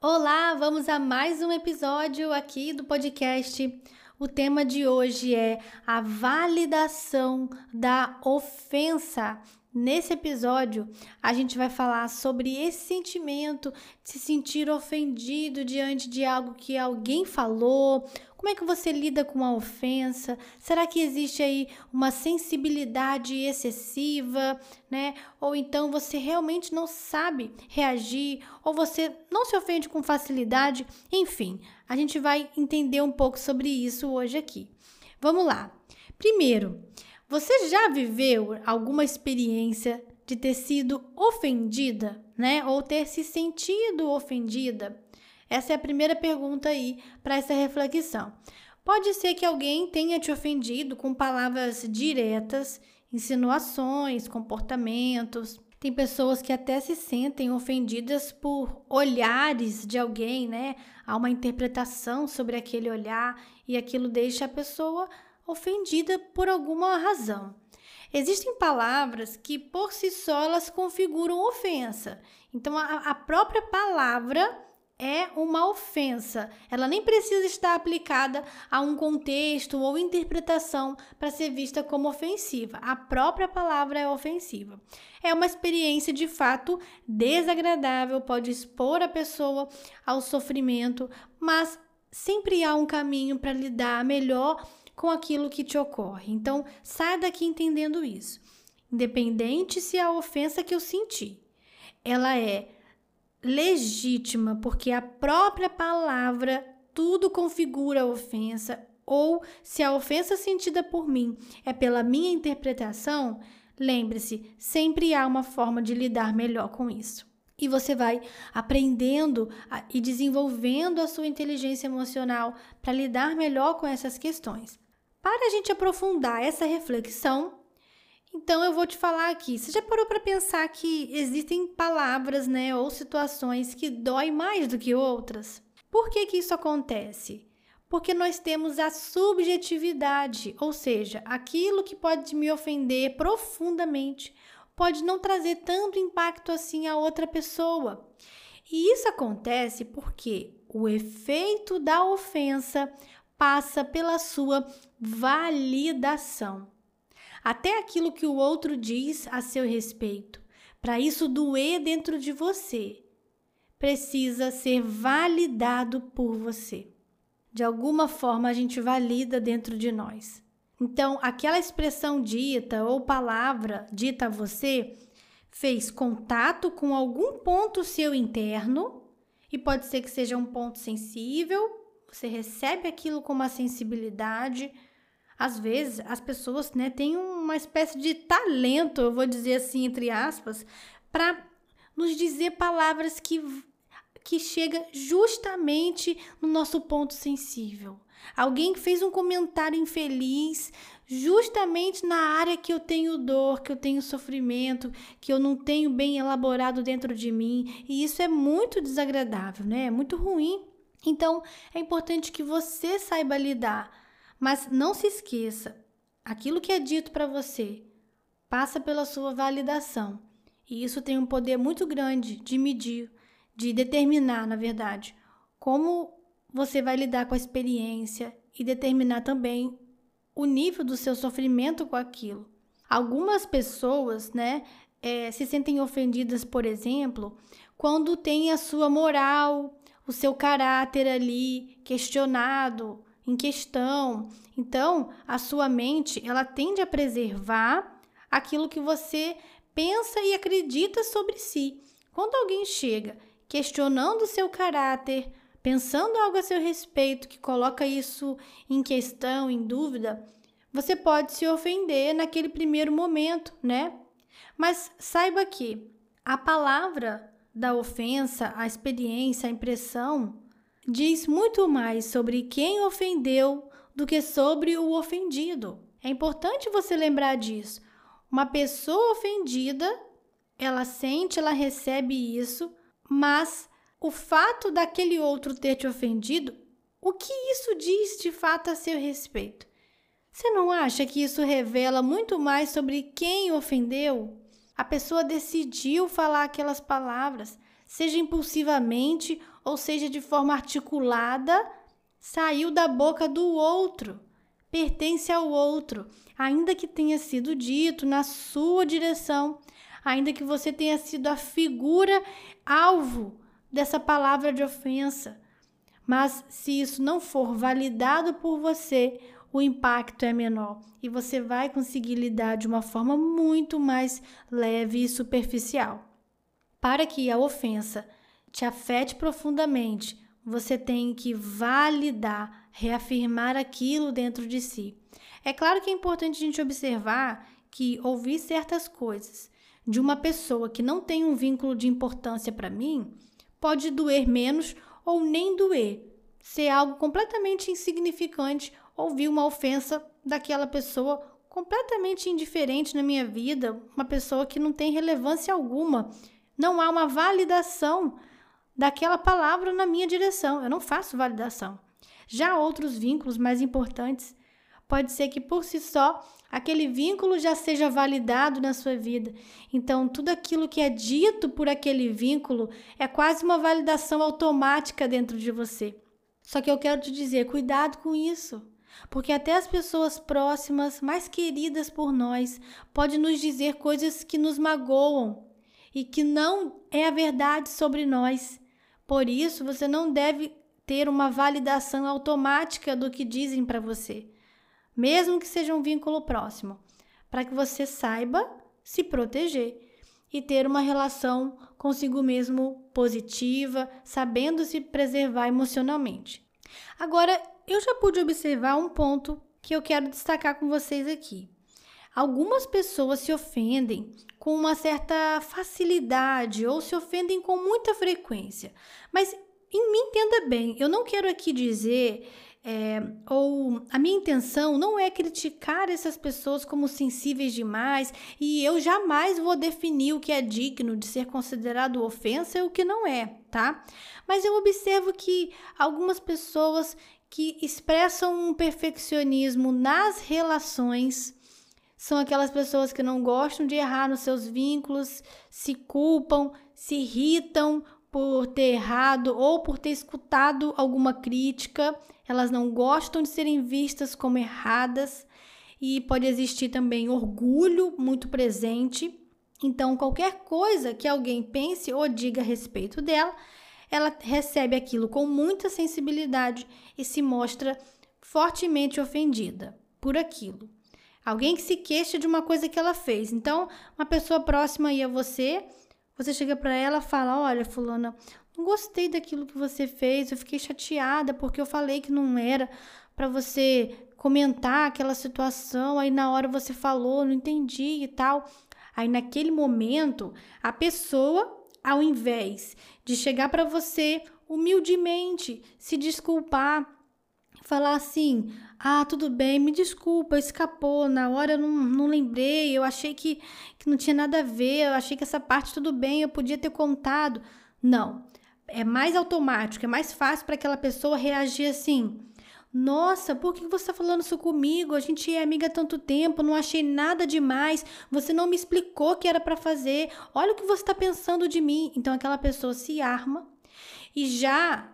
Olá, vamos a mais um episódio aqui do podcast. O tema de hoje é a validação da ofensa. Nesse episódio, a gente vai falar sobre esse sentimento de se sentir ofendido diante de algo que alguém falou. Como é que você lida com a ofensa? Será que existe aí uma sensibilidade excessiva, né? Ou então você realmente não sabe reagir, ou você não se ofende com facilidade? Enfim, a gente vai entender um pouco sobre isso hoje aqui. Vamos lá. Primeiro, você já viveu alguma experiência de ter sido ofendida, né? Ou ter se sentido ofendida? Essa é a primeira pergunta aí para essa reflexão. Pode ser que alguém tenha te ofendido com palavras diretas, insinuações, comportamentos. Tem pessoas que até se sentem ofendidas por olhares de alguém, né? Há uma interpretação sobre aquele olhar e aquilo deixa a pessoa ofendida por alguma razão. Existem palavras que por si só elas configuram ofensa. Então a, a própria palavra é uma ofensa. Ela nem precisa estar aplicada a um contexto ou interpretação para ser vista como ofensiva. A própria palavra é ofensiva. É uma experiência de fato desagradável, pode expor a pessoa ao sofrimento, mas sempre há um caminho para lidar melhor com aquilo que te ocorre. Então, saia daqui entendendo isso. Independente se a ofensa que eu senti, ela é legítima, porque a própria palavra tudo configura a ofensa, ou se a ofensa sentida por mim é pela minha interpretação, lembre-se, sempre há uma forma de lidar melhor com isso. E você vai aprendendo e desenvolvendo a sua inteligência emocional para lidar melhor com essas questões. Para a gente aprofundar essa reflexão, então eu vou te falar aqui. Você já parou para pensar que existem palavras, né, ou situações que dói mais do que outras? Por que que isso acontece? Porque nós temos a subjetividade, ou seja, aquilo que pode me ofender profundamente pode não trazer tanto impacto assim a outra pessoa. E isso acontece porque o efeito da ofensa passa pela sua validação. Até aquilo que o outro diz a seu respeito, para isso doer dentro de você, precisa ser validado por você. De alguma forma a gente valida dentro de nós. Então, aquela expressão dita ou palavra dita a você fez contato com algum ponto seu interno e pode ser que seja um ponto sensível você recebe aquilo com uma sensibilidade. Às vezes, as pessoas né, têm uma espécie de talento, eu vou dizer assim, entre aspas, para nos dizer palavras que, que chega justamente no nosso ponto sensível. Alguém fez um comentário infeliz justamente na área que eu tenho dor, que eu tenho sofrimento, que eu não tenho bem elaborado dentro de mim, e isso é muito desagradável, né? É muito ruim. Então, é importante que você saiba lidar, mas não se esqueça, aquilo que é dito para você passa pela sua validação. E isso tem um poder muito grande de medir, de determinar, na verdade, como você vai lidar com a experiência e determinar também o nível do seu sofrimento com aquilo. Algumas pessoas, né, é, se sentem ofendidas, por exemplo, quando tem a sua moral o seu caráter ali questionado, em questão. Então, a sua mente, ela tende a preservar aquilo que você pensa e acredita sobre si. Quando alguém chega questionando o seu caráter, pensando algo a seu respeito que coloca isso em questão, em dúvida, você pode se ofender naquele primeiro momento, né? Mas saiba que a palavra da ofensa, a experiência, a impressão, diz muito mais sobre quem ofendeu do que sobre o ofendido. É importante você lembrar disso. Uma pessoa ofendida, ela sente, ela recebe isso, mas o fato daquele outro ter te ofendido, o que isso diz de fato a seu respeito? Você não acha que isso revela muito mais sobre quem ofendeu? A pessoa decidiu falar aquelas palavras. seja impulsivamente ou seja de forma articulada, saiu da boca do outro, pertence ao outro, ainda que tenha sido dito na sua direção, ainda que você tenha sido a figura alvo dessa palavra de ofensa. Mas se isso não for validado por você, o impacto é menor e você vai conseguir lidar de uma forma muito mais leve e superficial. Para que a ofensa te afete profundamente, você tem que validar, reafirmar aquilo dentro de si. É claro que é importante a gente observar que ouvir certas coisas de uma pessoa que não tem um vínculo de importância para mim pode doer menos ou nem doer, ser algo completamente insignificante ouvir uma ofensa daquela pessoa completamente indiferente na minha vida, uma pessoa que não tem relevância alguma. Não há uma validação daquela palavra na minha direção. Eu não faço validação. Já outros vínculos mais importantes, pode ser que por si só aquele vínculo já seja validado na sua vida. Então, tudo aquilo que é dito por aquele vínculo é quase uma validação automática dentro de você. Só que eu quero te dizer, cuidado com isso. Porque até as pessoas próximas, mais queridas por nós, podem nos dizer coisas que nos magoam e que não é a verdade sobre nós. Por isso, você não deve ter uma validação automática do que dizem para você, mesmo que seja um vínculo próximo, para que você saiba se proteger e ter uma relação consigo mesmo positiva, sabendo se preservar emocionalmente. Agora, eu já pude observar um ponto que eu quero destacar com vocês aqui. Algumas pessoas se ofendem com uma certa facilidade ou se ofendem com muita frequência. Mas me entenda bem, eu não quero aqui dizer é, ou a minha intenção não é criticar essas pessoas como sensíveis demais e eu jamais vou definir o que é digno de ser considerado ofensa e o que não é, tá? Mas eu observo que algumas pessoas que expressam um perfeccionismo nas relações são aquelas pessoas que não gostam de errar nos seus vínculos, se culpam, se irritam por ter errado ou por ter escutado alguma crítica, elas não gostam de serem vistas como erradas e pode existir também orgulho muito presente. Então, qualquer coisa que alguém pense ou diga a respeito dela, ela recebe aquilo com muita sensibilidade e se mostra fortemente ofendida por aquilo. Alguém que se queixa de uma coisa que ela fez. Então, uma pessoa próxima aí a você, você chega para ela e fala: Olha, Fulana, não gostei daquilo que você fez, eu fiquei chateada porque eu falei que não era para você comentar aquela situação, aí na hora você falou, não entendi e tal. Aí naquele momento, a pessoa ao invés de chegar para você humildemente, se desculpar, falar assim: ah, tudo bem, me desculpa, escapou, na hora eu não, não lembrei, eu achei que, que não tinha nada a ver, eu achei que essa parte tudo bem, eu podia ter contado. Não, é mais automático, é mais fácil para aquela pessoa reagir assim: nossa, por que você está falando isso comigo? A gente é amiga há tanto tempo, não achei nada demais. Você não me explicou o que era para fazer. Olha o que você está pensando de mim. Então aquela pessoa se arma e já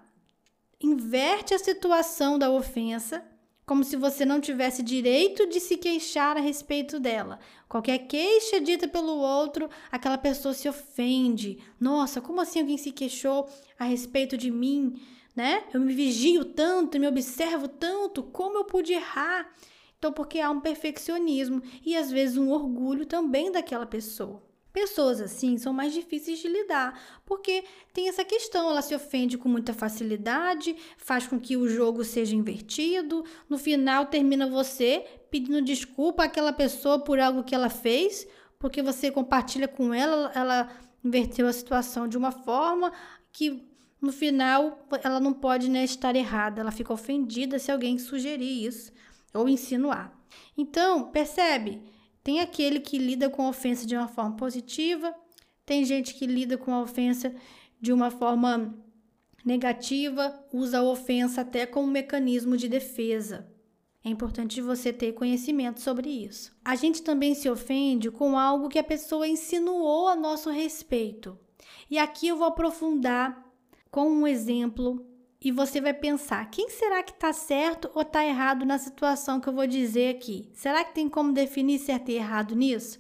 inverte a situação da ofensa, como se você não tivesse direito de se queixar a respeito dela. Qualquer queixa dita pelo outro, aquela pessoa se ofende. Nossa, como assim alguém se queixou a respeito de mim? Né? Eu me vigio tanto, me observo tanto, como eu pude errar? Então, porque há um perfeccionismo e às vezes um orgulho também daquela pessoa. Pessoas assim são mais difíceis de lidar, porque tem essa questão, ela se ofende com muita facilidade, faz com que o jogo seja invertido, no final termina você pedindo desculpa àquela pessoa por algo que ela fez, porque você compartilha com ela, ela inverteu a situação de uma forma que no final, ela não pode né, estar errada, ela fica ofendida se alguém sugerir isso ou insinuar. Então, percebe? Tem aquele que lida com a ofensa de uma forma positiva, tem gente que lida com a ofensa de uma forma negativa, usa a ofensa até como mecanismo de defesa. É importante você ter conhecimento sobre isso. A gente também se ofende com algo que a pessoa insinuou a nosso respeito. E aqui eu vou aprofundar com um exemplo e você vai pensar: quem será que está certo ou está errado na situação que eu vou dizer aqui? Será que tem como definir certo e errado nisso?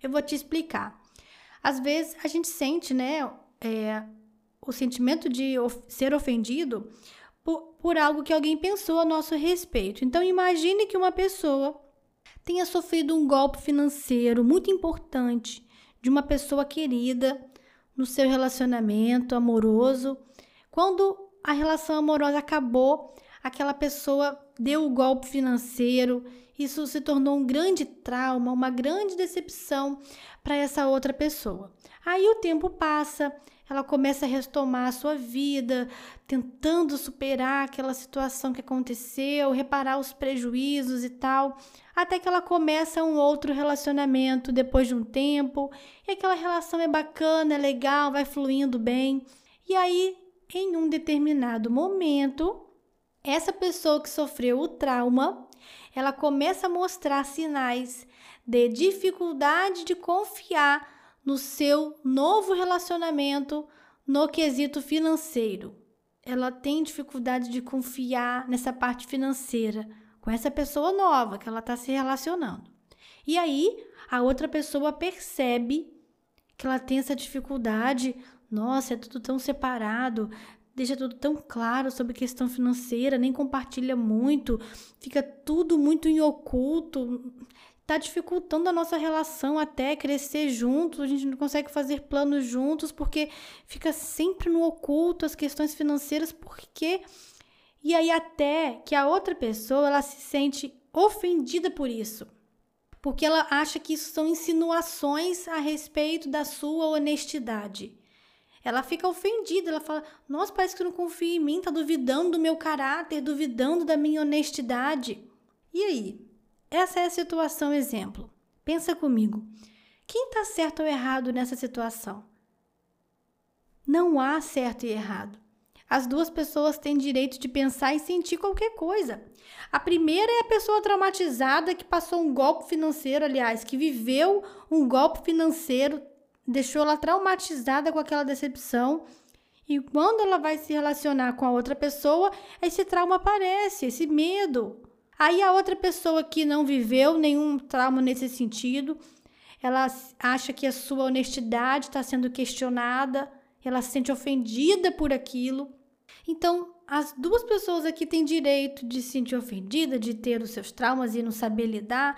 Eu vou te explicar. Às vezes a gente sente, né, é, o sentimento de of ser ofendido por, por algo que alguém pensou a nosso respeito. Então, imagine que uma pessoa tenha sofrido um golpe financeiro muito importante de uma pessoa querida no seu relacionamento amoroso. Quando a relação amorosa acabou, aquela pessoa deu o golpe financeiro, isso se tornou um grande trauma, uma grande decepção para essa outra pessoa. Aí o tempo passa, ela começa a retomar a sua vida, tentando superar aquela situação que aconteceu, reparar os prejuízos e tal, até que ela começa um outro relacionamento depois de um tempo, e aquela relação é bacana, é legal, vai fluindo bem. E aí, em um determinado momento, essa pessoa que sofreu o trauma, ela começa a mostrar sinais de dificuldade de confiar no seu novo relacionamento no quesito financeiro. Ela tem dificuldade de confiar nessa parte financeira com essa pessoa nova que ela está se relacionando. E aí a outra pessoa percebe que ela tem essa dificuldade. Nossa, é tudo tão separado, deixa tudo tão claro sobre questão financeira, nem compartilha muito, fica tudo muito em oculto está dificultando a nossa relação até crescer juntos, a gente não consegue fazer planos juntos porque fica sempre no oculto as questões financeiras, porque e aí até que a outra pessoa ela se sente ofendida por isso. Porque ela acha que isso são insinuações a respeito da sua honestidade. Ela fica ofendida, ela fala: Nossa, parece que não confia em mim, tá duvidando do meu caráter, duvidando da minha honestidade. E aí? Essa é a situação exemplo. Pensa comigo. Quem está certo ou errado nessa situação? Não há certo e errado. As duas pessoas têm direito de pensar e sentir qualquer coisa. A primeira é a pessoa traumatizada que passou um golpe financeiro, aliás, que viveu um golpe financeiro, deixou ela traumatizada com aquela decepção. E quando ela vai se relacionar com a outra pessoa, esse trauma aparece, esse medo, Aí a outra pessoa que não viveu nenhum trauma nesse sentido, ela acha que a sua honestidade está sendo questionada, ela se sente ofendida por aquilo. Então, as duas pessoas aqui têm direito de se sentir ofendida, de ter os seus traumas e não saber lidar.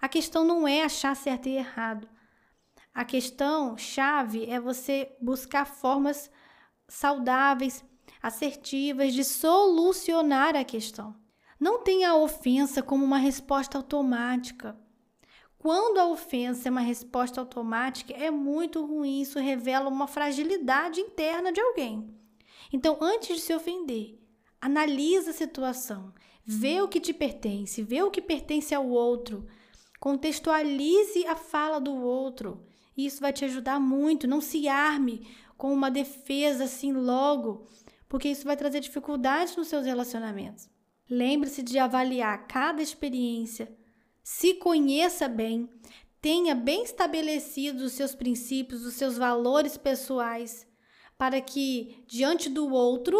A questão não é achar certo e errado. A questão chave é você buscar formas saudáveis, assertivas de solucionar a questão. Não tenha a ofensa como uma resposta automática. Quando a ofensa é uma resposta automática, é muito ruim, isso revela uma fragilidade interna de alguém. Então, antes de se ofender, analisa a situação, vê o que te pertence, vê o que pertence ao outro, contextualize a fala do outro. Isso vai te ajudar muito. Não se arme com uma defesa assim logo, porque isso vai trazer dificuldades nos seus relacionamentos. Lembre-se de avaliar cada experiência, se conheça bem, tenha bem estabelecidos os seus princípios, os seus valores pessoais, para que, diante do outro,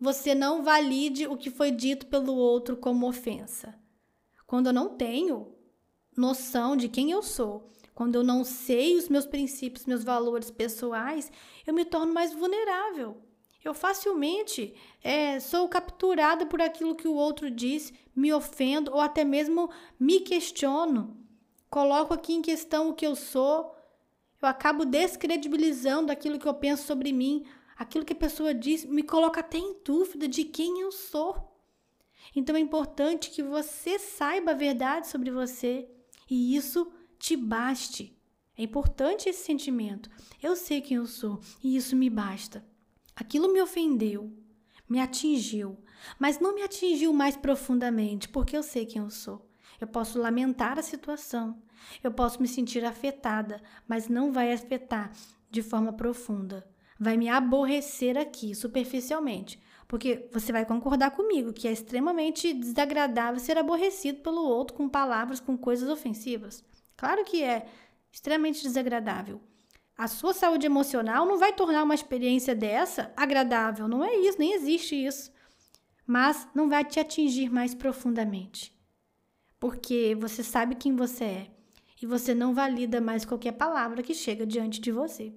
você não valide o que foi dito pelo outro como ofensa. Quando eu não tenho noção de quem eu sou, quando eu não sei os meus princípios, meus valores pessoais, eu me torno mais vulnerável. Eu facilmente é, sou capturada por aquilo que o outro diz, me ofendo ou até mesmo me questiono. Coloco aqui em questão o que eu sou. Eu acabo descredibilizando aquilo que eu penso sobre mim. Aquilo que a pessoa diz me coloca até em dúvida de quem eu sou. Então é importante que você saiba a verdade sobre você e isso te baste. É importante esse sentimento. Eu sei quem eu sou e isso me basta. Aquilo me ofendeu, me atingiu, mas não me atingiu mais profundamente, porque eu sei quem eu sou. Eu posso lamentar a situação, eu posso me sentir afetada, mas não vai afetar de forma profunda. Vai me aborrecer aqui, superficialmente, porque você vai concordar comigo que é extremamente desagradável ser aborrecido pelo outro com palavras, com coisas ofensivas. Claro que é extremamente desagradável. a sua saúde emocional não vai tornar uma experiência dessa agradável. Não é isso, nem existe isso. Mas não vai te atingir mais profundamente. Porque você sabe quem você é e você não valida mais qualquer palavra que chega diante de você.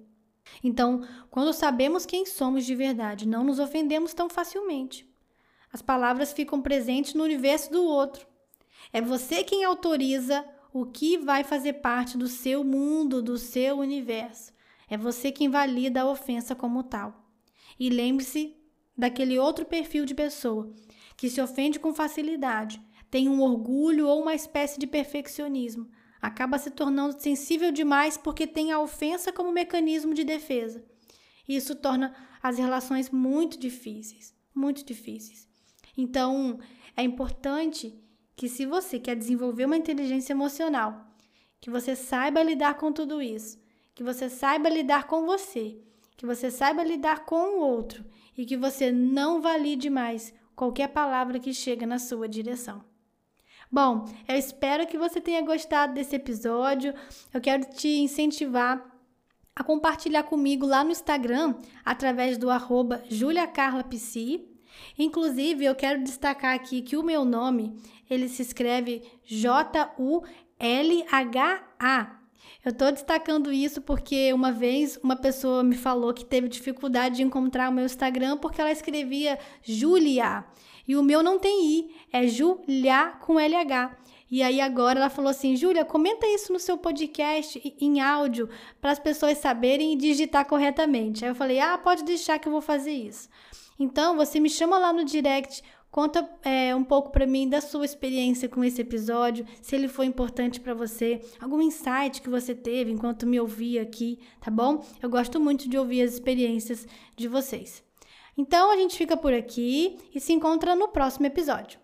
Então, quando sabemos quem somos de verdade, não nos ofendemos tão facilmente. As palavras ficam presentes no universo do outro. É você quem autoriza o que vai fazer parte do seu mundo, do seu universo. É você quem valida a ofensa como tal. E lembre-se daquele outro perfil de pessoa que se ofende com facilidade, tem um orgulho ou uma espécie de perfeccionismo, acaba se tornando sensível demais porque tem a ofensa como mecanismo de defesa. Isso torna as relações muito difíceis, muito difíceis. Então, é importante que se você quer desenvolver uma inteligência emocional, que você saiba lidar com tudo isso, que você saiba lidar com você, que você saiba lidar com o outro e que você não valide mais qualquer palavra que chega na sua direção. Bom, eu espero que você tenha gostado desse episódio. Eu quero te incentivar a compartilhar comigo lá no Instagram através do arroba juliacarlapsi Inclusive, eu quero destacar aqui que o meu nome, ele se escreve J-U-L-H-A. Eu estou destacando isso porque uma vez uma pessoa me falou que teve dificuldade de encontrar o meu Instagram porque ela escrevia Julia. E o meu não tem I, é Julia com LH. E aí agora ela falou assim: Júlia, comenta isso no seu podcast em áudio para as pessoas saberem digitar corretamente. Aí eu falei: ah, pode deixar que eu vou fazer isso. Então, você me chama lá no direct, conta é, um pouco para mim da sua experiência com esse episódio, se ele foi importante para você, algum insight que você teve enquanto me ouvia aqui, tá bom? Eu gosto muito de ouvir as experiências de vocês. Então, a gente fica por aqui e se encontra no próximo episódio.